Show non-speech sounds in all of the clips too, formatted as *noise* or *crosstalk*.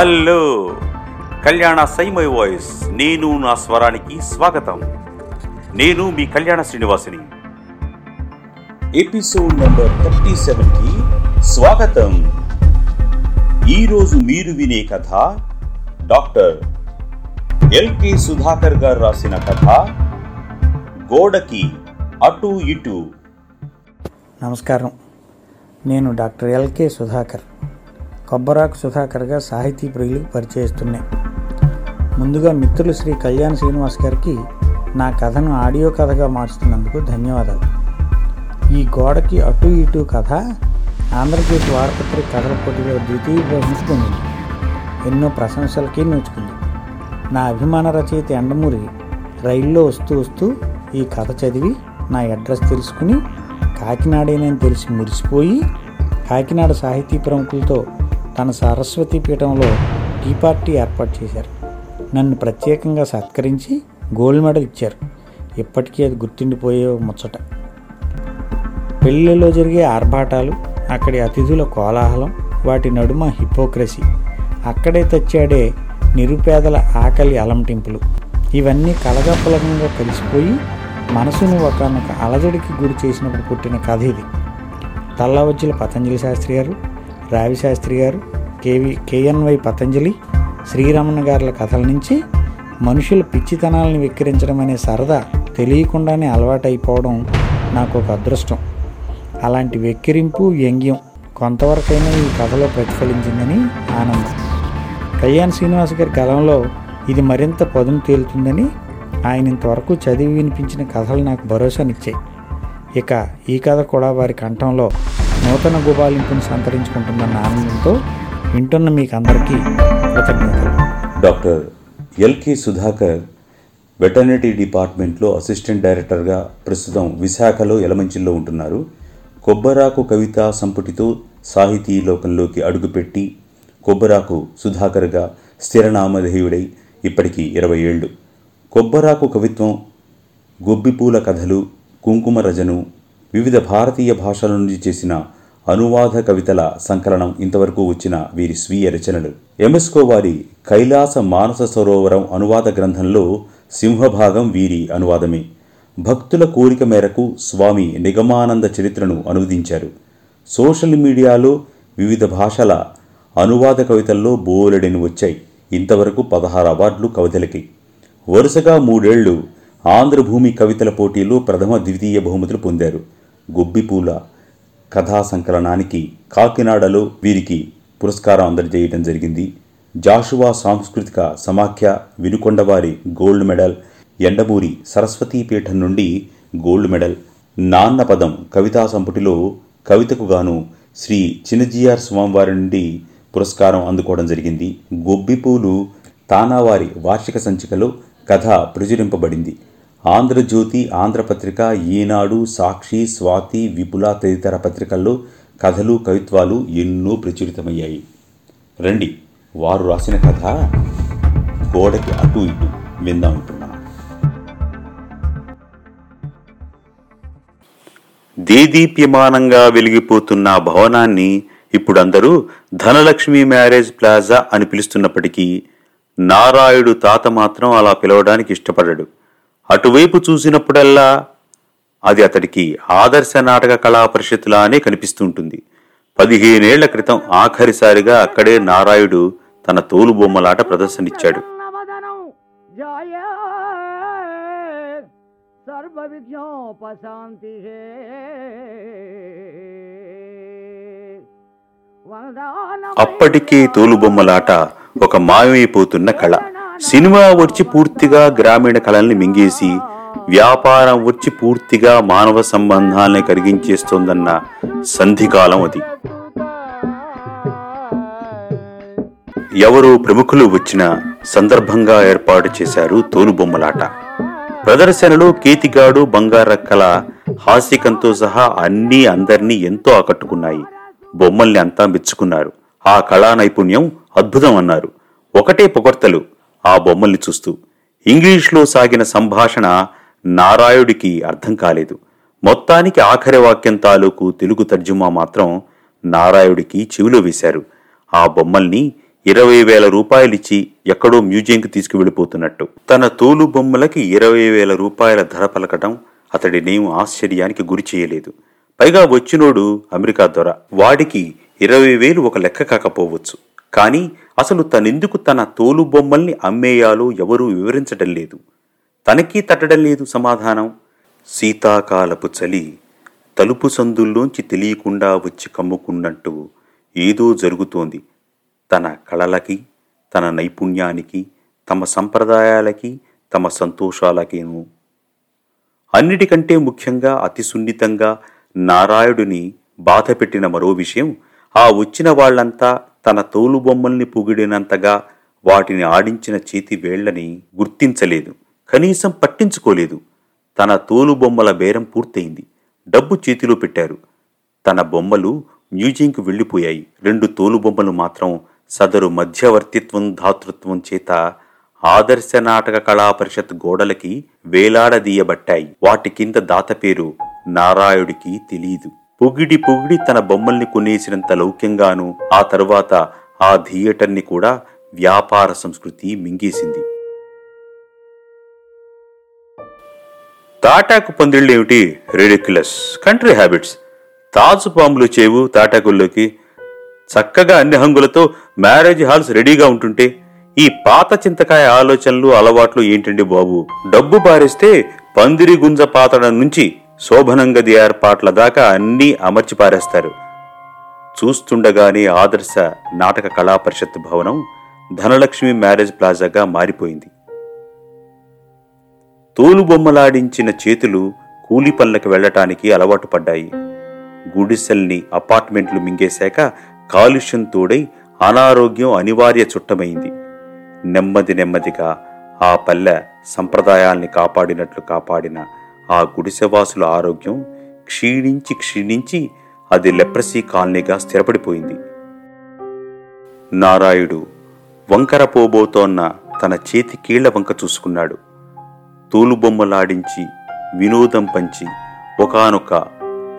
Hello. కళ్యాణ సైమై voice. నేను నా స్వరానికి స్వాగతం. నేను మీ కళ్యాణ శ్రీనివాసిని. ఎపిసోడ్ నెంబర్ థర్టీ సెవెన్కి స్వాగతం. ఈరోజు మీరు వినే కథ డాక్టర్ ఎల్కే సుధాకర్ గారు రాసిన కథ గోడకి అటు ఇటు. నమస్కారం. నేను డాక్టర్ ఎల్కే సుధాకర్. కొబ్బరాకు సుధాకర్గా సాహితీ ప్రియులకు పరిచయిస్తున్నాయి. ముందుగా మిత్రులు శ్రీ కళ్యాణ్ శ్రీనివాస్ గారికి నా కథను ఆడియో కథగా మార్చుతున్నందుకు ధన్యవాదాలు. ఈ గోడకి అటు ఇటు కథ ఆంధ్రప్రదేశ్ వారపత్రిక కథల పోటీలో ద్వితీయ బహుమతి ఎన్నో ప్రశంసలకి నోచుకుంది. నా అభిమాన రచయిత ఎండమూరి రైల్లో వస్తూ వస్తూ ఈ కథ చదివి నా అడ్రస్ తెలుసుకుని కాకినాడేనని తెలిసి మురిసిపోయి కాకినాడ సాహితీ ప్రముఖులతో తన సరస్వతి పీఠంలో టీ పార్టీ ఏర్పాటు చేశారు. నన్ను ప్రత్యేకంగా సత్కరించి గోల్డ్ మెడల్ ఇచ్చారు. ఇప్పటికీ అది గుర్తుండిపోయే ముచ్చట. పెళ్ళిలో జరిగే ఆర్భాటాలు అక్కడి అతిథుల కోలాహలం వాటి నడుమ హిపోక్రసీ అక్కడే తెచ్చాడే నిరుపేదల ఆకలి అలంటింపులు ఇవన్నీ కలగపలకంగా కలిసిపోయి మనసును ఒకనొక అలజడికి గురి చేసినప్పుడు పుట్టిన కథ ఇది. తల్లవజ్జుల పతంజలి శాస్త్రి గారు రావి శాస్త్రి గారు K V K N Y Patanjali Sriramana గారుల కథల నుంచి మనుషుల పిచ్చితనాలను విక్రించడం అనే సరదా తెలియకుండానే అలవాటైపోవడం నాకు ఒక అదృష్టం. అలాంటి వెక్కిరింపు వ్యంగ్యం కొంతవరకైనా ఈ కథలో ప్రతిఫలించిందని ఆనందం. కళ్యాణ్ శ్రీనివాస్ గారి కలంలో ఇది మరింత పదును తేలుతుందని ఆయన ఇంతవరకు చదివి వినిపించిన కథలు నాకు భరోసానిచ్చాయి. ఇక ఈ కథ కూడా వారి కంఠంలో నూతన గుబాలింపును సంతరించుకుంటుందన్న ఆనందంతో వింటున్న మీకు అందరికీ కృతజ్ఞతలు. Doctor L K Sudhakar veterinary డిపార్ట్మెంట్లో అసిస్టెంట్ డైరెక్టర్గా ప్రస్తుతం విశాఖలో ఎలమంచిల్లో ఉంటున్నారు. కొబ్బరాకు కవితా సంపుటితో సాహితీ లోకంలోకి అడుగుపెట్టి కొబ్బరాకు సుధాకర్గా స్థిరనామధేయుడై ఇప్పటికీ ఇరవై ఏళ్ళు. కొబ్బరాకు కవిత్వం గొబ్బిపూల కథలు కుంకుమ రజను వివిధ భారతీయ భాషల నుంచి చేసిన అనువాద కవితల సంకలనం ఇంతవరకు వచ్చిన వీరి స్వీయ రచనలు. ఎంఎస్కో వారి కైలాస మానస సరోవరం అనువాద గ్రంథంలో సింహభాగం వీరి అనువాదమే. భక్తుల కోరిక మేరకు స్వామి నిగమానంద చరిత్రను అనువదించారు. సోషల్ మీడియాలో వివిధ భాషల అనువాద కవితల్లో బోలెడని వచ్చాయి. ఇంతవరకు పదహారు అవార్డులు కవితలకి. వరుసగా మూడేళ్ళు ఆంధ్రభూమి కవితల పోటీలో ప్రథమ ద్వితీయ బహుమతులు పొందారు. గొబ్బిపూల కథా సంకలనానికి కాకినాడలో వీరికి పురస్కారం అందజేయడం జరిగింది. జాషువా సాంస్కృతిక సమాఖ్య వినుకొండవారి గోల్డ్ మెడల్ ఎండమూరి సరస్వతీపీఠం నుండి గోల్డ్ మెడల్. నాన్న పదం కవితా సంపుటిలో కవితకు గాను శ్రీ చిన్నజీఆర్ స్వామివారి నుండి పురస్కారం అందుకోవడం జరిగింది. గొబ్బిపూలు తానావారి వార్షిక సంచికలో కథ ప్రచురింపబడింది. ఆంధ్రజ్యోతి ఆంధ్రపత్రిక ఈనాడు సాక్షి స్వాతి విపుల తదితర పత్రికల్లో కథలు కవిత్వాలు ఎన్నో ప్రచురితమయ్యాయి. రండి వారు రాసిన కథ గోడకి అటు ఇటు విందాం ఇప్పుడు దేదీప్యమానంగా వెలిగిపోతున్న భవనాన్ని ఇప్పుడు అందరూ ధనలక్ష్మి మ్యారేజ్ ప్లాజా అని పిలుస్తున్నప్పటికీ నారాయుడు తాత మాత్రం అలా పిలవడానికి ఇష్టపడడు. అటువైపు చూసినప్పుడల్లా అది అతడికి ఆదర్శ నాటక కళా పరిషత్లానే కనిపిస్తుంటుంది. పదిహేనేళ్ళ క్రితం ఆఖరిసారిగా అక్కడే నారాయుడు తన తోలు బొమ్మలాట ప్రదర్శనిచ్చాడు అప్పటికే తోలుబొమ్మలాట ఒక మాయమైపోతున్న కళ. సినిమా వచ్చి పూర్తిగా గ్రామీణ కళల్ని మింగేసి వ్యాపారం వచ్చి పూర్తిగా మానవ సంబంధాల్ని కరిగించేస్తోందన్న సంధికాలం అది. ఎవరు ప్రముఖులు వచ్చిన సందర్భంగా ఏర్పాటు చేశారు తోలుబొమ్మలాట. ప్రదర్శనలో కేతిగాడు బంగారక్కల హాస్యకంతో సహా అన్నీ అందర్నీ ఎంతో ఆకట్టుకున్నాయి. బొమ్మల్ని అంతా మెచ్చుకున్నారు. ఆ కళా నైపుణ్యం అద్భుతం అన్నారు. ఒకటే పొగడ్తలు. ఆ బొమ్మల్ని చూస్తూ. ఇంగ్లీష్లో సాగిన సంభాషణ నారాయుడికి అర్థం కాలేదు. మొత్తానికి ఆఖరి వాక్యం తాలూకు తెలుగు తర్జుమా మాత్రం నారాయుడికి చెవిలో వేశారు. ఆ బొమ్మల్ని ఇరవై వేల రూపాయలిచ్చి ఎక్కడో మ్యూజియంకి తీసుకువెళ్ళిపోతున్నట్టు. తన తోలు బొమ్మలకి ఇరవై వేల రూపాయల ధర పలకటం అతడినేం ఆశ్చర్యానికి గురి చేయలేదు. పైగా వచ్చినోడు అమెరికా దొర. వాడికి ఇరవై వేలు ఒక లెక్క కాకపోవచ్చు. కానీ అసలు తనెందుకు తన తోలు బొమ్మల్ని అమ్మేయాలో ఎవరూ వివరించడం లేదు. తనకీ తట్టడం లేదు సమాధానం. శీతాకాలపు చలి తలుపు సందుల్లోంచి తెలియకుండా వచ్చి కమ్ముకున్నట్టు ఏదో జరుగుతోంది. తన కళలకి తన నైపుణ్యానికి తమ సంప్రదాయాలకి తమ సంతోషాలకేను అన్నిటికంటే ముఖ్యంగా అతి సున్నితంగా నారాయుడిని బాధపెట్టిన మరో విషయం ఆ వచ్చిన వాళ్ళంతా తన తోలుబొమ్మల్ని పొగిడినంతగా వాటిని ఆడించిన చేతి వేళ్ళని గుర్తించలేదు. కనీసం పట్టించుకోలేదు. తన తోలుబొమ్మల బేరం పూర్తయింది. డబ్బు చేతిలో పెట్టారు. తన బొమ్మలు మ్యూజియంకు వెళ్ళిపోయాయి. రెండు తోలుబొమ్మలు మాత్రం సదరు మధ్యవర్తిత్వం ధాతృత్వం చేత ఆదర్శ నాటక కళా పరిషత్ గోడలకి వేలాడదీయబట్టాయి. వాటి కింద దాత పేరు నారాయుడికి తెలియదు పొగిడి పొగిడి తన బొమ్మల్ని కొనేసినంత లౌక్యంగాను ఆ తరువాత ఆ థియేటర్ని కూడా వ్యాపార సంస్కృతి మింగేసింది. తాటాకు పందిళ్ళేమిటి రెడిక్యులస్. Country habits. తాజు పాములు చేవు తాటాకుల్లోకి. చక్కగా అన్ని హంగులతో మ్యారేజ్ హాల్స్ రెడీగా ఉంటుంటే ఈ పాత చింతకాయ ఆలోచనలు అలవాట్లు ఏంటండి బాబు? డబ్బు పారేస్తే పందిరి గుంజ పాతడం నుంచి శోభనంగది ఏర్పాట్ల దాకా అన్నీ అమర్చి పారేస్తారు. చూస్తుండగానే ఆదర్శ నాటక కళా పరిషత్ భవనం ధనలక్ష్మి మ్యారేజ్ ప్లాజాగా మారిపోయింది. తోలుబొమ్మలాడించిన చేతులు కూలి పనులకు వెళ్ళటానికి అలవాటు పడ్డాయి. గుడిసెల్ని అపార్ట్మెంట్లు మింగేశాక కాలుష్యం తోడై అనారోగ్యం అనివార్య చుట్టమైంది. నెమ్మది నెమ్మదిగా ఆ పల్లె సంప్రదాయాల్ని కాపాడినట్లు కాపాడిన ఆ గుడిసెవాసుల ఆరోగ్యం క్షీణించి క్షీణించి అది లెప్రసీ కాలనీగా స్థిరపడిపోయింది. నారాయుడు వంకర పోబోతోన్న తన చేతి కీళ్ళ వంక చూసుకున్నాడు. తూలుబొమ్మలాడించి వినోదం పంచి ఒకానొక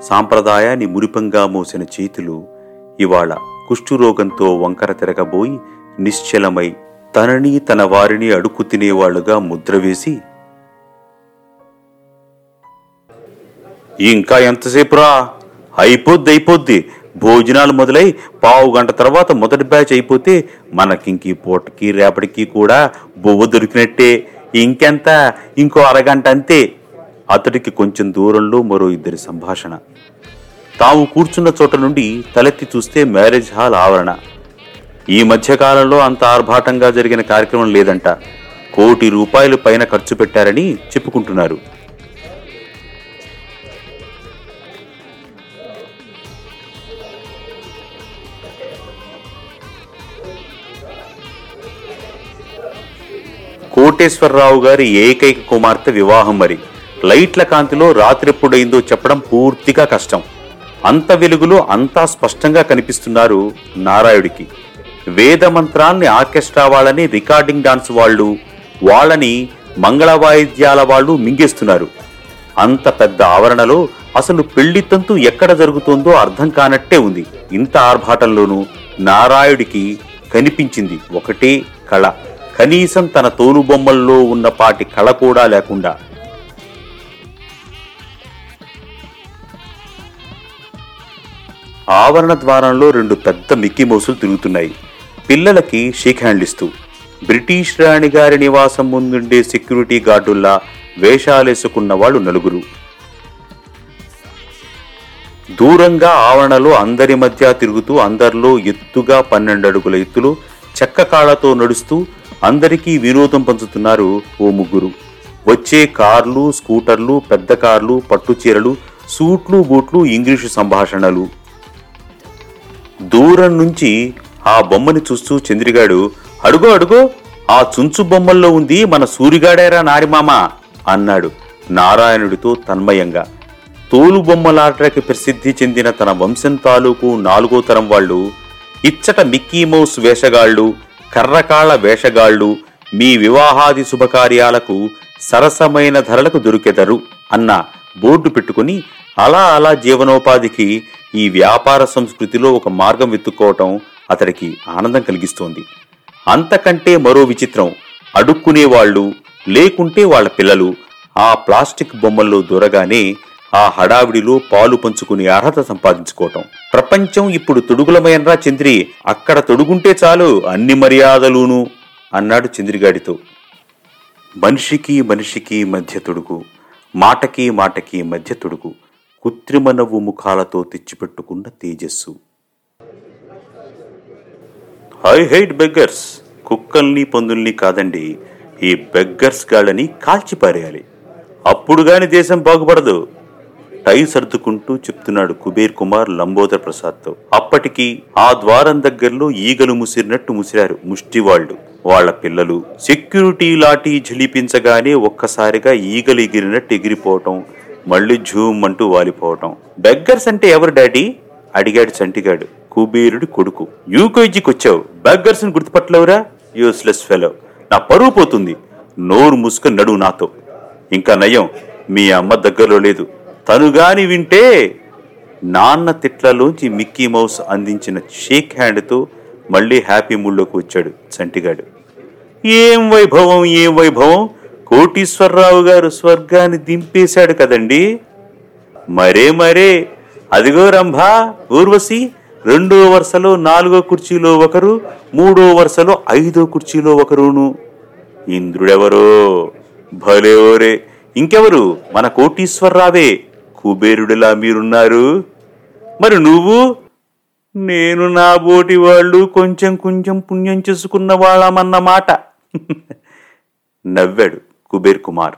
సాంప్రదాయాన్ని మురిపంగా మోసిన చేతులు ఇవాళ కుష్ఠురోగంతో వంకర తిరగబోయి నిశ్చలమై తనని తన వారిని అడుక్కు తినేవాళ్ళుగా ముద్ర ఇంకా ఎంతసేపురా? అయిపోద్ది అయిపోద్ది. భోజనాలు మొదలై పావు గంట తర్వాత మొదటి బ్యాచ్ అయిపోతే మనకింకి పూటకి రేపటికి కూడా బొవ్వ దొరికినట్టే. ఇంకెంత? ఇంకో అరగంట అంతే. అతడికి కొంచెం దూరంలో మరో ఇద్దరి సంభాషణ. తాము కూర్చున్న చోట నుండి తలెత్తి చూస్తే మ్యారేజ్ హాల్ ఆవరణ. ఈ మధ్యకాలంలో అంత ఆర్భాటంగా జరిగిన కార్యక్రమం లేదంట. కోటి రూపాయలు పైన ఖర్చు పెట్టారని చెప్పుకుంటున్నారు. కోటేశ్వరరావు గారి ఏకైక కుమార్తె వివాహం మరి. లైట్ల కాంతిలో రాత్రిప్పుడైందో చెప్పడం పూర్తిగా కష్టం. అంత వెలుగులో అంతా స్పష్టంగా కనిపిస్తున్నారు నారాయుడికి వేద మంత్రాన్ని ఆర్కెస్ట్రా వాళ్ళని రికార్డింగ్ డాన్స్ వాళ్ళు వాళ్ళని మంగళ వాయిద్యాల వాళ్ళు మింగేస్తున్నారు. అంత పెద్ద ఆవరణలో అసలు పెళ్ళి తంతు ఎక్కడ జరుగుతుందో అర్థం కానట్టే ఉంది. ఇంత ఆర్భాటంలోనూ నారాయుడికి కనిపించింది ఒకటే కళ. కనీసం తన తోలుబొమ్మల్లో ఉన్న పాటి కళ కూడా లేకుండా. ఆవరణ ద్వారంలో రెండు పెద్ద మిక్కీ మౌసులు తిరుగుతున్నాయి. పిల్లలకి షేక్ హ్యాండ్ ఇస్తూ. బ్రిటిష్ రాణిగారి నివాసం ముందుండే సెక్యూరిటీ గార్డుల్లా వేషాలేసుకున్న వాళ్ళు నలుగురు. దూరంగా ఆవరణలో అందరి మధ్య తిరుగుతూ అందరిలో ఎత్తుగా పన్నెండు అడుగుల ఎత్తులు చెక్క కాళ్ళతో నడుస్తూ అందరికీ వినోదం పంచుతున్నారు ఓ ముగ్గురు. వచ్చే కార్లు స్కూటర్లు పెద్ద కార్లు పట్టు చీరలు సూట్లు బూట్లు ఇంగ్లీషు సంభాషణలు. దూరం నుంచి ఆ బొమ్మని చూస్తూ చంద్రిగాడు అడుగో అడుగో ఆ చుంచు బొమ్మల్లో ఉంది మన సూరిగాడేరా నారిమామ అన్నాడు నారాయణుడితో తన్మయంగా. తోలు బొమ్మలాటకి ప్రసిద్ధి చెందిన తన వంశం తాలూకు నాలుగో తరం వాళ్ళు ఇచ్చట మిక్కీ మౌస్ వేషగాళ్ళు కర్రకాళ్ళ వేషగాళ్ళు మీ వివాహాది శుభకార్యాలకు సరసమైన ధరలకు దొరికెదరు అన్న బోర్డు పెట్టుకుని అలా అలా జీవనోపాధికి ఈ వ్యాపార సంస్కృతిలో ఒక మార్గం వెతుక్కోవటం అతడికి ఆనందం కలిగిస్తోంది. అంతకంటే మరో విచిత్రం అడుక్కునేవాళ్ళు లేకుంటే వాళ్ళ పిల్లలు ఆ ప్లాస్టిక్ బొమ్మల్లో దూరగానే ఆ హడావిడిలో పాలు పంచుకునే అర్హత సంపాదించుకోవటం. ప్రపంచం ఇప్పుడు తొడుగులమయనరా చంద్రి. అక్కడ తొడుగుంటే చాలు అన్ని మర్యాదలును అన్నాడు చంద్రిగాడితో. మనిషికి మనిషికి మధ్య తొడుగు. మాటకి మాటకి మధ్య తొడుగు. కృత్రిమ నవ్వు ముఖాలతో తెచ్చిపెట్టుకున్న తేజస్సు. I hate beggars. కుక్కల్ని పందుల్ని కాదండి. ఈ బెగ్గర్స్ గాళ్ళని కాల్చిపారేయాలి. అప్పుడు గాని దేశం బాగుపడదు. టై సర్దుకుంటూ చెప్తున్నాడు కుబేర్ కుమార్ లంబోదర్ ప్రసాద్తో. అప్పటికి ఆ ద్వారం దగ్గరలో ఈగలు ముసిరినట్టు ముసిరారు ముష్టివాళ్ళు వాళ్ళ పిల్లలు సెక్యూరిటీ లాఠీ ఝలిపించగానే ఒక్కసారిగా ఈగలు ఎగిరినట్టు ఎగిరిపోవటం మళ్ళీ ఝూమ్ అంటూ వాలిపోవటం. బెగ్గర్స్ అంటే ఎవరు డాడీ? అడిగాడు చంటిగాడు కుబేరుడి కొడుకు. యూకేజీకి వచ్చావు. బెగ్గర్స్ని గుర్తుపట్టలేవురా? Useless fellow. నా పరువు పోతుంది. నోరు మూసుకొని నడువు నాతో. ఇంకా నయం. మీ అమ్మ దగ్గరలో లేదు. తనుగాని వింటే నాన్న తిట్లలోంచి మిక్కీ మౌస్ అందించిన షేక్ హ్యాండ్తో మళ్ళీ హ్యాపీ మూడ్లోకి వచ్చాడు చంటిగాడు. ఏం వైభవం ఏం వైభవం? కోటీశ్వరరావు గారు స్వర్గాన్ని దింపేశాడు కదండి. మరే మరే అదిగో రంభా ఊర్వశి రెండో వరుసలో నాలుగో కుర్చీలో ఒకరు మూడో వరుసలో ఐదో కుర్చీలో ఒకరును. ఇంద్రుడెవరో? భలే ఓరే! ఇంకెవరు? మన కోటీశ్వరరావే. కుబేరుడిలా మీరున్నారు. మరి నువ్వు? నేను నా బోటి వాళ్ళు కొంచెం కొంచెం పుణ్యం చేసుకున్న వాళ్ళమన్నమాట *laughs* నవ్వాడు కుబేర్ కుమార్.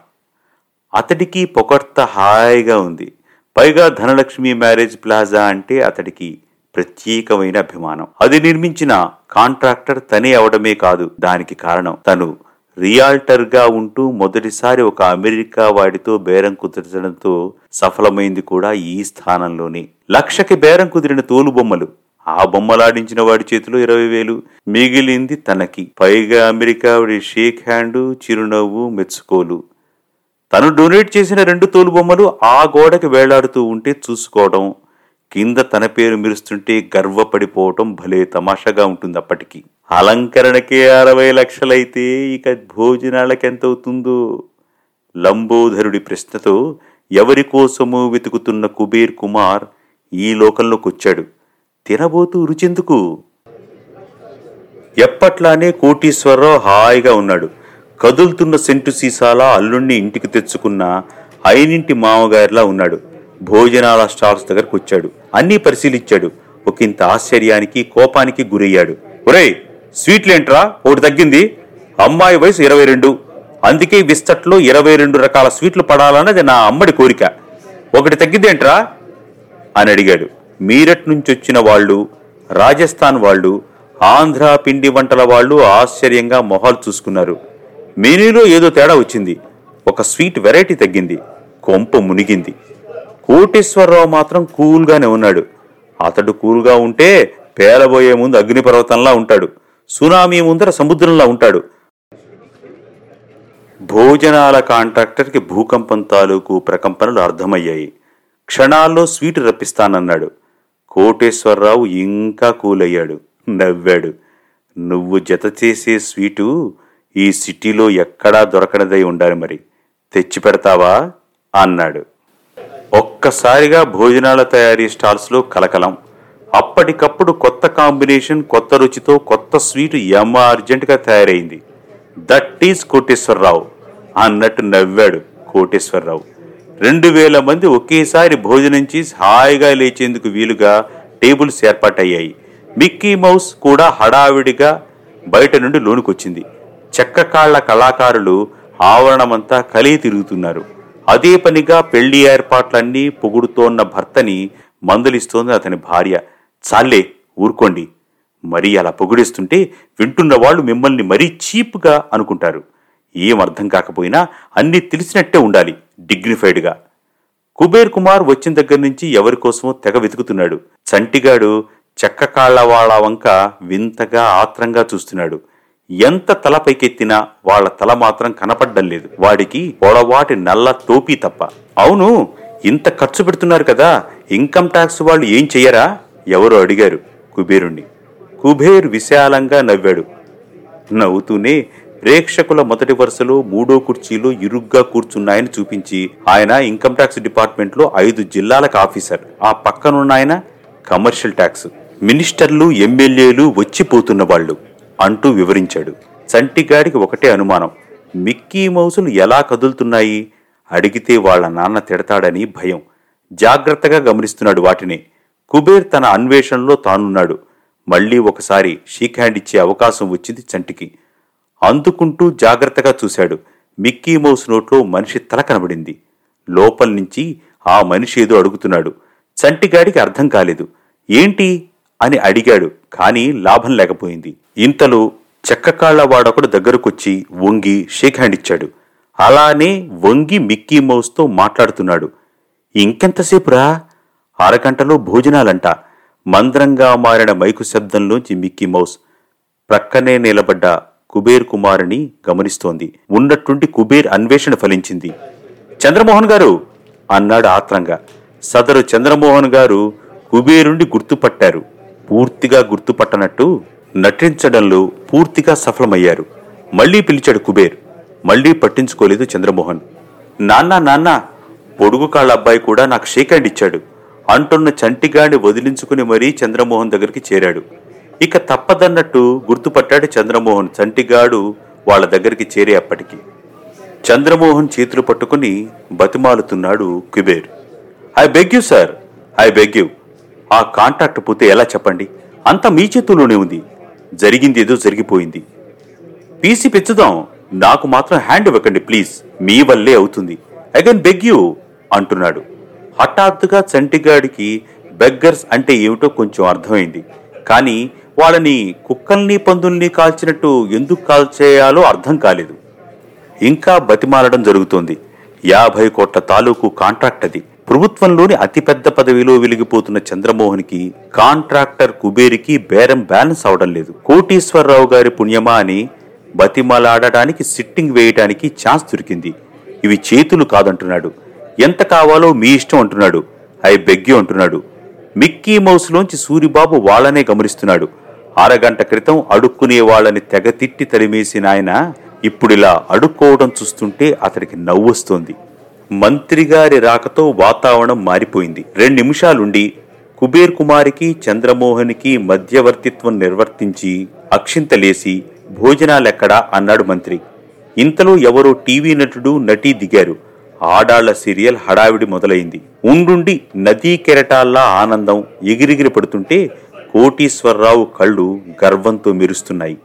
అతడికి పొగర్త హాయిగా ఉంది. పైగా ధనలక్ష్మి మ్యారేజ్ ప్లాజా అంటే అతడికి ప్రత్యేకమైన అభిమానం. అది నిర్మించిన కాంట్రాక్టర్ తనే అవడమే కాదు దానికి కారణం. తను రియాల్టర్గా ఉంటూ మొదటిసారి ఒక అమెరికా వాడితో బేరం కుదరడంతో సఫలమైంది కూడా ఈ స్థానంలోనే. లక్షకి బేరం కుదిరిన తోలు బొమ్మలు. ఆ బొమ్మలాడించిన వాడి చేతిలో ఇరవై వేలు. మిగిలింది తనకి. పైగా అమెరికా వాడి షేక్ హ్యాండ్ చిరునవ్వు మెచ్చుకోలు. తను డొనేట్ చేసిన రెండు తోలు బొమ్మలు ఆ గోడకి వేలాడుతూ ఉంటే చూసుకోవడం. కింద తన పేరు మెరుస్తుంటే గర్వపడిపోవటం భలే తమాషాగా ఉంటుంది అప్పటికి. అలంకరణకే అరవై లక్షలైతే ఇక భోజనాలకి ఎంత అవుతుందో ప్రశ్నతో ఎవరి కోసమో వెతుకుతున్న కుబేర్ కుమార్ ఈ లోకంలోకి వచ్చాడు తినబోతూ రుచెందుకు? ఎప్పట్లానే కోటీశ్వరరావు హాయిగా ఉన్నాడు. కదులుతున్న సెంటు సీసాల అల్లుణ్ణి ఇంటికి తెచ్చుకున్న అయినింటి మామగారిలా ఉన్నాడు. భోజనాల స్టాల్స్ దగ్గరకు వచ్చాడు. అన్నీ పరిశీలించాడు. ఒకంత ఆశ్చర్యానికి కోపానికి గురయ్యాడు. ఒరేయ్ స్వీట్లేంట్రా ఒకటి తగ్గింది. అమ్మాయి వయసు ఇరవై రెండు. అందుకే విస్తట్లో ఇరవై రెండు రకాల స్వీట్లు పడాలన్నది నా అమ్మడి కోరిక. ఒకటి తగ్గిద్దేంట్రా అని అడిగాడు. మీరట్ నుంచి వచ్చిన వాళ్ళు రాజస్థాన్ వాళ్ళు ఆంధ్ర పిండి వంటల వాళ్ళు ఆశ్చర్యంగా మొహాలు చూసుకున్నారు. మెనూలో ఏదో తేడా వచ్చింది. ఒక స్వీట్ వెరైటీ తగ్గింది. కొంప మునిగింది. కోటేశ్వరరావు మాత్రం కూల్గానే ఉన్నాడు. అతడు కూల్గా ఉంటే పేలబోయే ముందు అగ్నిపర్వతంలా ఉంటాడు. సునామీ ముందర సముద్రంలా ఉంటాడు. భోజనాల కాంట్రాక్టర్కి భూకంపం తాలూకు ప్రకంపనలు అర్థమయ్యాయి. క్షణాల్లో స్వీటు రప్పిస్తానన్నాడు. కోటేశ్వరరావు ఇంకా కూలయ్యాడు. నవ్వాడు. నువ్వు జత చేసే స్వీటు ఈ సిటీలో ఎక్కడా దొరకనిదై ఉండాలి మరి. తెచ్చి పెడతావా అన్నాడు. ఒక్కసారిగా భోజనాల తయారీ స్టాల్స్లో కలకలం. అప్పటికప్పుడు కొత్త కాంబినేషన్ కొత్త రుచితో కొత్త స్వీటు ఎమ్మ అర్జెంటుగా తయారైంది. దట్ ఈజ్ కోటేశ్వరరావు అన్నట్టు నవ్వాడు కోటేశ్వరరావు. రెండు వేల మంది ఒకేసారి భోజనం చేసి హాయిగా లేచేందుకు వీలుగా టేబుల్స్ ఏర్పాటయ్యాయి. మిక్కీ మౌస్ కూడా హడావిడిగా బయట నుండి లోనుకొచ్చింది చెక్క కాళ్ళ కళాకారులు ఆవరణమంతా కలిగి తిరుగుతున్నారు. అదే పనిగా పెళ్ళి ఏర్పాట్లన్నీ పొగుడుతోన్న భర్తని మందలిస్తోంది అతని భార్య. చాలే ఊరుకోండి. మరీ అలా పొగిడిస్తుంటే వింటున్న వాళ్ళు మిమ్మల్ని మరీ చీప్గా అనుకుంటారు. ఏం అర్థం కాకపోయినా అన్నీ తెలిసినట్టే ఉండాలి డిగ్నిఫైడ్గా. కుబేర్ కుమార్ వచ్చిన దగ్గర నుంచి ఎవరికోసమో తెగ వెతుకుతున్నాడు. చంటిగాడు చెక్క కాళ్ళ వాళ్ళ వంక వింతగా ఆత్రంగా చూస్తున్నాడు. ఎంత తల పైకెత్తినా వాళ్ళ తల మాత్రం కనపడ్డం లేదు. వాడికి పొడవాటి నల్ల టోపీ తప్ప. అవును ఇంత ఖర్చు పెడుతున్నారు కదా ఇన్కమ్ ట్యాక్స్ వాళ్ళు ఏం చెయ్యరా? ఎవరో అడిగారు కుబేరుణ్ణి. కుబేర్ విశాలంగా నవ్వాడు. నవ్వుతూనే ప్రేక్షకుల మొదటి వరుసలో మూడో కుర్చీలో ఇరుగ్గా కూర్చున్నాయని చూపించి ఆయన ఇన్కమ్ ట్యాక్స్ డిపార్ట్మెంట్లో ఐదు జిల్లాలకు ఆఫీసర్. ఆ పక్కనున్న ఆయన కమర్షియల్ ట్యాక్స్. మినిస్టర్లు ఎమ్మెల్యేలు వచ్చిపోతున్న వాళ్ళు. అంటూ వివరించాడు. చంటిగాడికి ఒకటే అనుమానం మిక్కీ మౌసులు ఎలా కదులుతున్నాయి? అడిగితే వాళ్ళ నాన్న తిడతాడని భయం. జాగ్రత్తగా గమనిస్తున్నాడు వాటిని. కుబేర్ తన అన్వేషణలో తానున్నాడు. మళ్ళీ ఒకసారి షీక్ హ్యాండ్ ఇచ్చే అవకాశం వచ్చింది చంటికి. అందుకుంటూ జాగ్రత్తగా చూశాడు. మిక్కీ మౌస్ నోట్లో మనిషి తల కనబడింది. లోపల నుంచి ఆ మనిషి ఏదో అడుగుతున్నాడు. చంటిగాడికి అర్థం కాలేదు. ఏంటి? అని అడిగాడు కానీ లాభం లేకపోయింది. ఇంతలో చెక్కకాళ్ళవాడొకడు దగ్గరకొచ్చి వంగి షేక్ హ్యాండ్ ఇచ్చాడు. అలానే వంగి మిక్కీ మౌస్తో మాట్లాడుతున్నాడు. ఇంకెంతసేపురా? అరగంటలో భోజనాలంట. మంద్రంగా మారిన మైకు శబ్దంలోంచి మిక్కీ మౌస్ ప్రక్కనే నిలబడ్డ కుబేర్ కుమారుని గమనిస్తోంది. ఉన్నట్టుండి కుబేర్ అన్వేషణ ఫలించింది. చంద్రమోహన్ గారు! అన్నాడు ఆత్రంగా. సదరు చంద్రమోహన్ గారు కుబేరుండి గుర్తుపట్టారు. పూర్తిగా గుర్తుపట్టనట్టు నటించడంలో పూర్తిగా సఫలమయ్యారు. మళ్ళీ పిలిచాడు కుబేర్. మళ్ళీ పట్టించుకోలేదు చంద్రమోహన్. నాన్న నాన్న పొడుగు కాళ్ళ అబ్బాయి కూడా నాకు షేక్ హ్యాండ్ ఇచ్చాడు. అంటున్న చంటిగాడిని వదిలించుకుని మరీ చంద్రమోహన్ దగ్గరికి చేరాడు. ఇక తప్పదన్నట్టు గుర్తుపట్టాడు చంద్రమోహన్ చంటిగాడు వాళ్ళ దగ్గరికి చేరే అప్పటికి. చంద్రమోహన్ చేతులు పట్టుకుని బతిమాలుతున్నాడు Kuber. I beg you sir. I beg you. ఆ కాంట్రాక్ట్ పోతే ఎలా చెప్పండి? అంతా మీ చేతుల్లోనే ఉంది. జరిగింది ఏదో జరిగిపోయింది. పీసీ పెంచుదాం. నాకు మాత్రం హ్యాండ్ ఇవ్వకండి ప్లీజ్. మీ వల్లే అవుతుంది. అగైన్ బెగ్ యూ అంటున్నాడు. హఠాత్తుగా చంటిగాడికి బెగ్గర్స్ అంటే ఏమిటో కొంచెం అర్థమైంది. కానీ వాళ్ళని కుక్కల్ని పందుల్ని కాల్చినట్టు ఎందుకు కాల్చేయాలో అర్థం కాలేదు. ఇంకా బతిమాలడం జరుగుతోంది. యాభై కోట్ల తాలూకు కాంట్రాక్ట్ అది. ప్రభుత్వంలోని అతిపెద్ద పదవిలో వెలిగిపోతున్న చంద్రమోహన్కి కాంట్రాక్టర్ కుబేరికి బేరం బ్యాలెన్స్ అవడం లేదు. కోటీశ్వరరావు గారి పుణ్యమా అని బతిమలాడడానికి సిట్టింగ్ వేయటానికి ఛాన్స్ దొరికింది. ఇవి చేతులు కాదంటున్నాడు. ఎంత కావాలో మీ ఇష్టం అంటున్నాడు. ఐ బెగ్గి అంటున్నాడు. మిక్కీ మౌస్లోంచి సూరిబాబు వాళ్ళనే గమనిస్తున్నాడు. అరగంట క్రితం అడుక్కునే వాళ్ళని తెగ తిట్టి తరిమేసిన ఆయన ఇప్పుడిలా అడుక్కోవడం చూస్తుంటే అతడికి నవ్వొస్తోంది. మంత్రి గారి రాకతో వాతావరణం మారిపోయింది. రెండు నిమిషాలుండి కుబేర్ కుమారికి చంద్రమోహన్కి మధ్యవర్తిత్వం నిర్వర్తించి అక్షింతలేసి భోజనాలెక్కడా అన్నాడు మంత్రి. ఇంతలో ఎవరో టీవీ నటుడు నటి దిగారు. ఆడాళ్ళ సీరియల్ హడావిడి మొదలైంది. ఉండుండి నదీ కెరటాల్లా ఆనందం ఎగిరిగిరి పడుతుంటే కోటీశ్వరరావు కళ్ళు గర్వంతో మెరుస్తున్నాయి.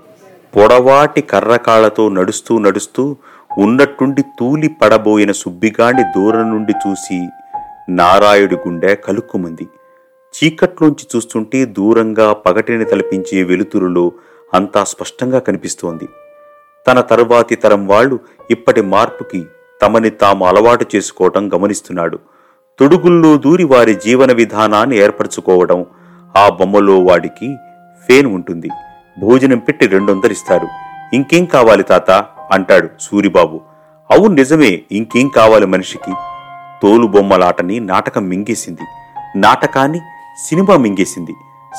పొడవాటి కర్రకాళ్ళతో నడుస్తూ నడుస్తూ ఉన్నట్టుండి తూలి పడబోయిన సుబ్బిగాండి దూరం నుండి చూసి నారాయుడి గుండె కలుక్కుమంది. చీకట్లోంచి చూస్తుంటే దూరంగా పగటిని తలపించే వెలుతురులో అంతా స్పష్టంగా కనిపిస్తోంది. తన తరువాతి తరం వాళ్ళు ఇప్పటి మార్పుకి తమని తాము అలవాటు చేసుకోవటం గమనిస్తున్నాడు. తొడుగుల్లో దూరి వారి జీవన విధానాన్ని ఏర్పరచుకోవడం ఆ బొమ్మలో వాడికి ఫేన్ ఉంటుంది. భోజనం పెట్టి రెండొందరిస్తారు ఇంకేం కావాలి తాత? అంటాడు సూరిబాబు. అవును నిజమే. ఇంకేం కావాలి మనిషికి? తోలుబొమ్మలాటని నాటకం మింగేసింది. నాటకాన్ని సినిమా మింగేసింది.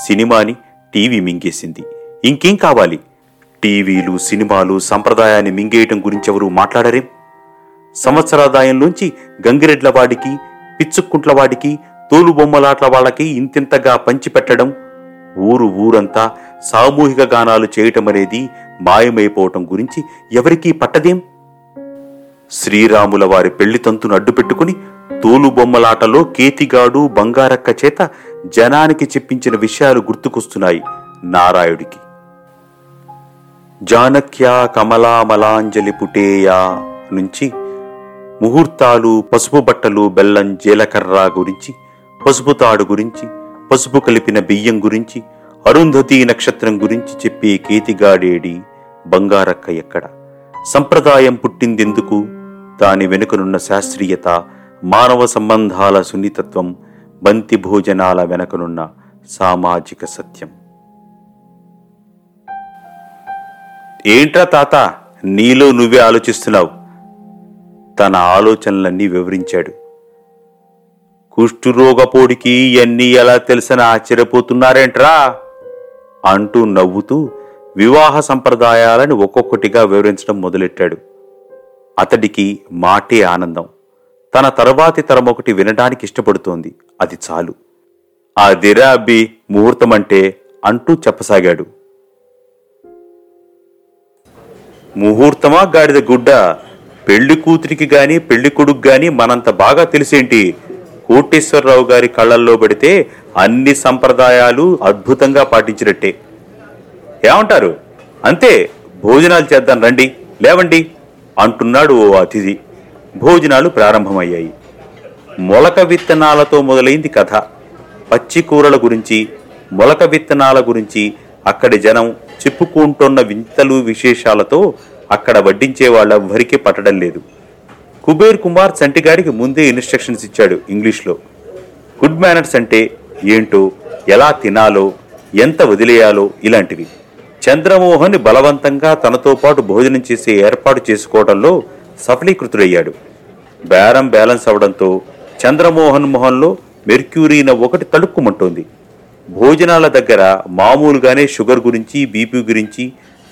సినిమాని టీవీ మింగేసింది. ఇంకేం కావాలి? టీవీలు సినిమాలు సంప్రదాయాన్ని మింగేయటం గురించి ఎవరు మాట్లాడరేం? సంవత్సరాదాయంలోంచి గంగిరెడ్ల వాడికి పిచ్చుక్కుంట్ల వాడికి తోలుబొమ్మలాట్ల వాళ్ళకి ఇంతింతగా పంచిపెట్టడం ఊరు ఊరంతా సామూహిక గానాలు చేయటం అనేది మాయమైపోవటం గురించి ఎవరికీ పట్టదేం? శ్రీరాముల వారి పెళ్ళి తంతును అడ్డుపెట్టుకుని తోలుబొమ్మలాటలో కేతిగాడు బంగారక్క చేత జనానికి చెప్పించిన విషయాలు గుర్తుకొస్తున్నాయి నారాయుడికి జానక్య కమలామలాంజలి పుటేయా నుంచి ముహూర్తాలు పసుపు బట్టలు బెల్లం జీలకర్ర గురించి పసుపు తాడు గురించి పసుపు కలిపిన బియ్యం గురించి అరుంధతి నక్షత్రం గురించి చెప్పే కేతిగాడేడి బంగారక్క ఎక్కడ? సంప్రదాయం పుట్టిందెందుకు? దాని వెనుకనున్న శాస్త్రీయత మానవ సంబంధాల సున్నితత్వం బంతి భోజనాల వెనకనున్న సామాజిక సత్యం. ఏంట్రా తాత నీలో నువ్వే ఆలోచిస్తున్నావు? తన ఆలోచనలన్నీ వివరించాడు. కుష్ఠురోగపోడికి ఇవన్నీ ఎలా తెలిసిన ఆశ్చర్యపోతున్నారేంట్రా? అంటూ నవ్వుతూ వివాహ సంప్రదాయాలని ఒక్కొక్కటిగా వివరించడం మొదలెట్టాడు. అతడికి మాటే ఆనందం. తన తరువాతి తరం ఒకటి వినడానికి ఇష్టపడుతోంది. అది చాలు. అదిరా అబ్బి ముహూర్తమంటే అంటూ చెప్పసాగాడు. ముహూర్తమా గాడిద గుడ్డ? పెళ్ళి కూతురికి గాని పెళ్ళి కొడుకు గాని మనంత బాగా తెలిసేంటి? కోటేశ్వరరావు గారి కళ్ళల్లో పడితే అన్ని సంప్రదాయాలు అద్భుతంగా పాటించినట్టే. ఏమంటారు? అంతే భోజనాలు చేద్దాం రండి లేవండి అంటున్నాడు ఓ అతిథి. భోజనాలు ప్రారంభమయ్యాయి. మొలక విత్తనాలతో మొదలైంది కథ. పచ్చి కూరల గురించి మొలక విత్తనాల గురించి అక్కడి జనం చెప్పుకుంటున్న వింతలు విశేషాలతో అక్కడ వడ్డించే వాళ్ళెవ్వరికీ పట్టడం లేదు. కుబేర్ కుమార్ చంటిగాడికి ముందే ఇన్స్ట్రక్షన్స్ ఇచ్చాడు ఇంగ్లీష్లో. గుడ్ మేనర్స్ అంటే ఏంటో ఎలా తినాలో ఎంత వదిలేయాలో ఇలాంటివి. చంద్రమోహన్ బలవంతంగా తనతో పాటు భోజనం చేసే ఏర్పాటు చేసుకోవడంలో సఫలీకృతుడయ్యాడు. బేరం బ్యాలెన్స్ అవడంతో చంద్రమోహన్ మొహంలో మెర్క్యూరీన ఒకటి తడుక్కుమంటోంది. భోజనాల దగ్గర మామూలుగానే షుగర్ గురించి బీపీ గురించి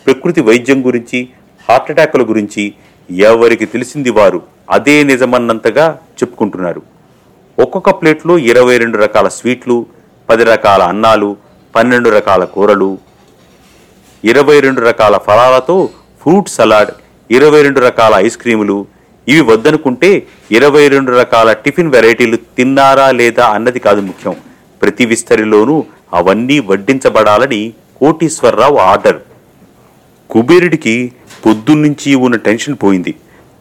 ప్రకృతి వైద్యం గురించి హార్ట్ అటాకుల గురించి ఎవరికి తెలిసింది వారు అదే నిజమన్నంతగా చెప్పుకుంటున్నారు. ఒక్కొక్క ప్లేట్లో ఇరవై రెండు రకాల స్వీట్లు పది రకాల అన్నాలు పన్నెండు రకాల కూరలు ఇరవై రెండు రకాల ఫలాలతో ఫ్రూట్ సలాడ్ ఇరవై రెండు రకాల ఐస్ క్రీములు. ఇవి వద్దనుకుంటే ఇరవై రెండు రకాల టిఫిన్ వెరైటీలు తిన్నారా లేదా అన్నది కాదు ముఖ్యం. ప్రతి విస్తరిలోనూ అవన్నీ వడ్డించబడాలని కోటీశ్వరరావు ఆర్డర్ కుబేరుడికి పొద్దున్నుంచి ఉన్న టెన్షన్ పోయింది.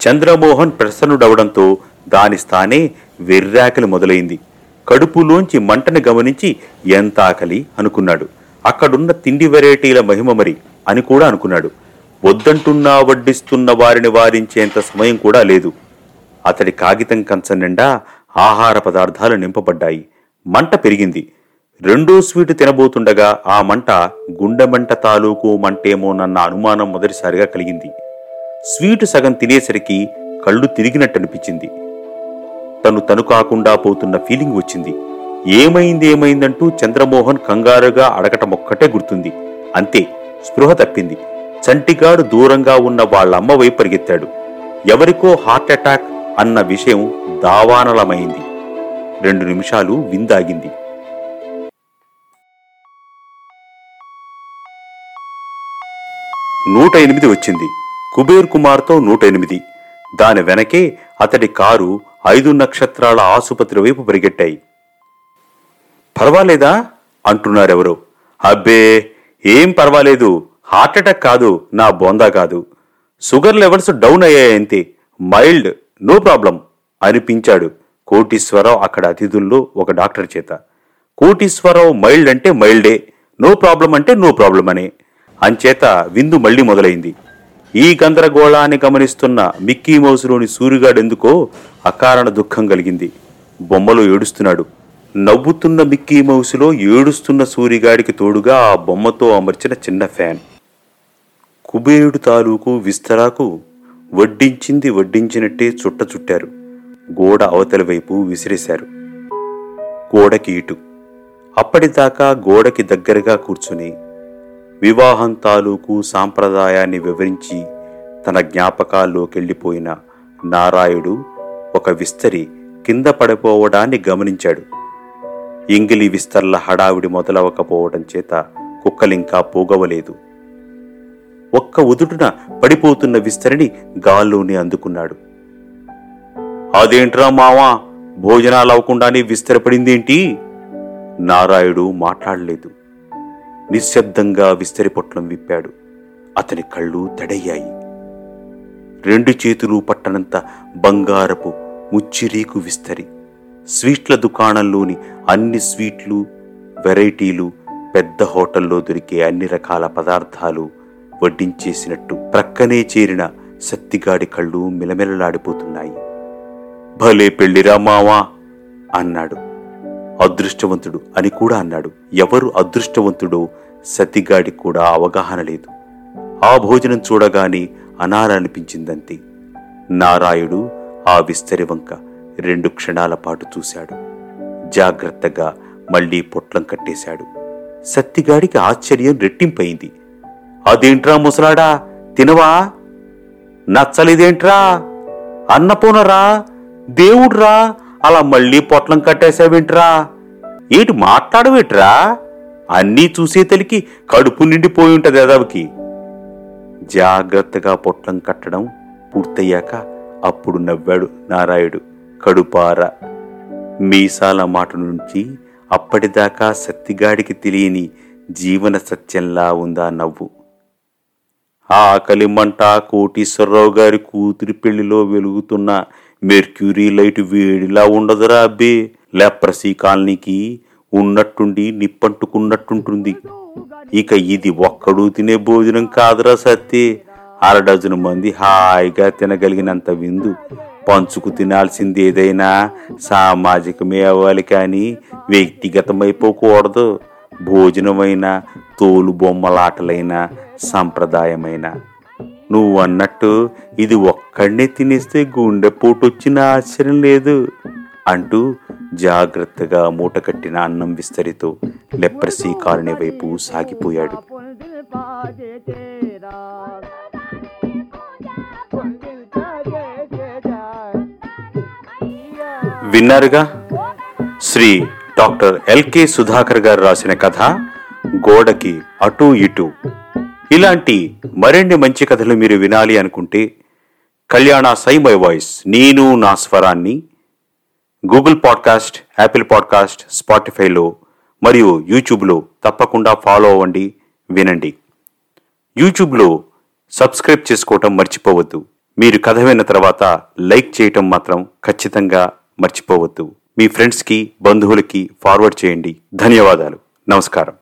చంద్రమోహన్ ప్రసన్నుడవడంతో దాని స్థానే వెర్రాకలి మొదలైంది. కడుపులోంచి మంటని గమనించి ఎంత ఆకలి? అనుకున్నాడు. అక్కడున్న తిండి వెరైటీల మహిమ మరి అని కూడా అనుకున్నాడు. వద్దంటున్నా వడ్డిస్తున్న వారిని వారించేంత సమయం కూడా లేదు. అతడి కాగితం కంచం నిండా ఆహార పదార్థాలు నింపబడ్డాయి. మంట పెరిగింది. రెండో స్వీటు తినబోతుండగా ఆ మంట గుండెమంట తాలూకు తాలూకు మంటేమోనన్న అనుమానం మొదటిసారిగా కలిగింది. స్వీటు సగం తినేసరికి కళ్ళు తిరిగినట్టు అనిపించింది తను తను కాకుండా పోతున్న ఫీలింగ్ వచ్చింది. ఏమైంది ఏమైందంటూ చంద్రమోహన్ కంగారుగా అడగటం ఒక్కటే గుర్తుంది. అంతే స్పృహ తప్పింది. చంటిగాడు దూరంగా ఉన్న వాళ్ళమ్మ వైపు పరిగెత్తాడు. ఎవరికో హార్ట్ అటాక్ అన్న విషయం దావానలమైంది. రెండు నిమిషాలు విందాగింది. నూట ఎనిమిది వచ్చింది. కుబేర్ కుమార్తో నూట ఎనిమిది దాని వెనకే అతడి కారు ఐదు నక్షత్రాల ఆసుపత్రి వైపు పరిగెట్టాయి. పర్వాలేదా? అంటున్నారెవరో. అబ్బే ఏం పర్వాలేదు. హార్ట్అటాక్ కాదు నా బోందా కాదు. షుగర్ లెవెల్స్ డౌన్ అయ్యాయంతే. మైల్డ్ నో ప్రాబ్లం అనిపించాడు. కోటీశ్వరరావు అక్కడ అతిథుల్లో ఒక డాక్టర్ చేత. కోటీశ్వరరావు మైల్డ్ అంటే మైల్డే నో ప్రాబ్లం అంటే నో ప్రాబ్లం అనే అంచేత విందు మళ్ళీ మొదలైంది. ఈ గందరగోళాన్ని గమనిస్తున్న మిక్కీ మౌసులోని సూరిగాడెందుకో అకారణ దుఃఖం కలిగింది. బొమ్మలో ఏడుస్తున్నాడు. నవ్వుతున్న మిక్కీ మౌసులో ఏడుస్తున్న సూరిగాడికి తోడుగా ఆ బొమ్మతో అమర్చిన చిన్న ఫ్యాన్. కుబేరుడు తాలూకు విస్తరాకు వడ్డించింది వడ్డించినట్టే చుట్ట చుట్టారు. గోడ అవతలి వైపు విసిరేశారు. గోడకి ఇటు. అప్పటిదాకా గోడకి దగ్గరగా కూర్చుని వివాహం తాలూకు సాంప్రదాయాన్ని వివరించి తన జ్ఞాపకాల్లోకెళ్ళిపోయిన నారాయుడు ఒక విస్తరి కింద పడిపోవడాన్ని గమనించాడు. ఇంగిలి విస్తర్ల హడావిడి మొదలవకపోవడం చేత కుక్కలింకా పోగవలేదు. ఒక్క ఉదుటున పడిపోతున్న విస్తరిని గాల్లోనే అందుకున్నాడు. అదేంట్రా మావా భోజనాలు అవ్వకుండానే విస్తరపడిందేంటి? నారాయుడు మాట్లాడలేదు. నిశ్శబ్దంగా విస్తరి పొట్లం విప్పాడు. అతని కళ్ళు తడయ్యాయి. రెండు చేతులు పట్టనంత బంగారపు ముచ్చిరీకు విస్తరి. స్వీట్ల దుకాణంలోని అన్ని స్వీట్లు వెరైటీలు పెద్ద హోటల్లో దొరికే అన్ని రకాల పదార్థాలు వడ్డించేసినట్టు ప్రక్కనే చేరిన సత్తిగాడి కళ్ళు మిలమిలలాడిపోతున్నాయి. భలే పెళ్ళిరా మావా! అన్నాడు. అదృష్టవంతుడు అని కూడా అన్నాడు. ఎవరు అదృష్టవంతుడో సతిగాడి కూడా అవగాహన లేదు. ఆ భోజనం చూడగానే అనాలనిపించిందంతే. నారాయుడు ఆ విస్తరి వంక రెండు క్షణాల పాటు చూశాడు. జాగ్రత్తగా మళ్ళీ పొట్లం కట్టేశాడు. సత్తిగాడికి ఆశ్చర్యం రెట్టింపయింది అదేంట్రా ముసలాడా? తినవా? నచ్చలేదేంట్రా? అన్నపూనరా దేవుడ్రా? అలా మళ్ళీ పొట్లం కట్టేశావేంట్రా? ఏంటి మాట్లాడవేట్రా? అన్నీ చూసే తలికి కడుపు నిండిపోయి ఉంటది ఎదవకి జాగ్రత్తగా పొట్లం కట్టడం పూర్తయ్యాక అప్పుడు నవ్వాడు నారాయుడు కడుపార. మీసాల మాట నుంచి అప్పటిదాకా సత్తిగాడికి తెలియని జీవన సత్యంలా ఉందా నవ్వు. ఆకలి మంట కోటీశ్వరరావు గారి కూతురి పెళ్ళిలో వెలుగుతున్న మెర్క్యూరీ లైట్ వేడిలా ఉండదురా అబ్బే లెప్రసీ కాలనీకి ఉన్నట్టుండి నిప్పంటుకున్నట్టుంటుంది. ఇక ఇది ఒక్కడు తినే భోజనం కాదురా సత్తి. అర డజను మంది హాయిగా తినగలిగినంత విందు. పంచుకు తినాల్సింది ఏదైనా సామాజికమే అవ్వాలి కానీ వ్యక్తిగతమైపోకూడదు. భోజనమైన తోలు బొమ్మలాటలైన సంప్రదాయమైన. నువ్వు అన్నట్టు ఇది ఒక్కడినే తినేస్తే గుండెపోటు వచ్చిన ఆశ్చర్యం లేదు అంటూ జాగ్రత్తగా మూట కట్టిన అన్నం విస్తరితో లెప్రసీ కాలనీ వైపు సాగిపోయాడు. విన్నారుగా? శ్రీ డాక్టర్ ఎల్కే సుధాకర్ గారు రాసిన కథ గోడకి అటూ ఇటూ. ఇలాంటి మరిన్ని మంచి కథలు మీరు వినాలి అనుకుంటే కళ్యాణ సై మై వాయిస్ నేను నా స్వరాన్ని గూగుల్ పాడ్కాస్ట్ యాపిల్ పాడ్కాస్ట్ స్పాటిఫైలో మరియు యూట్యూబ్లో తప్పకుండా ఫాలో అవ్వండి వినండి. యూట్యూబ్లో సబ్స్క్రైబ్ చేసుకోవటం మర్చిపోవద్దు. మీరు కథ విన్న తర్వాత లైక్ చేయటం మాత్రం ఖచ్చితంగా మర్చిపోవద్దు. మీ ఫ్రెండ్స్కి బంధువులకి ఫార్వర్డ్ చేయండి. ధన్యవాదాలు. నమస్కారం.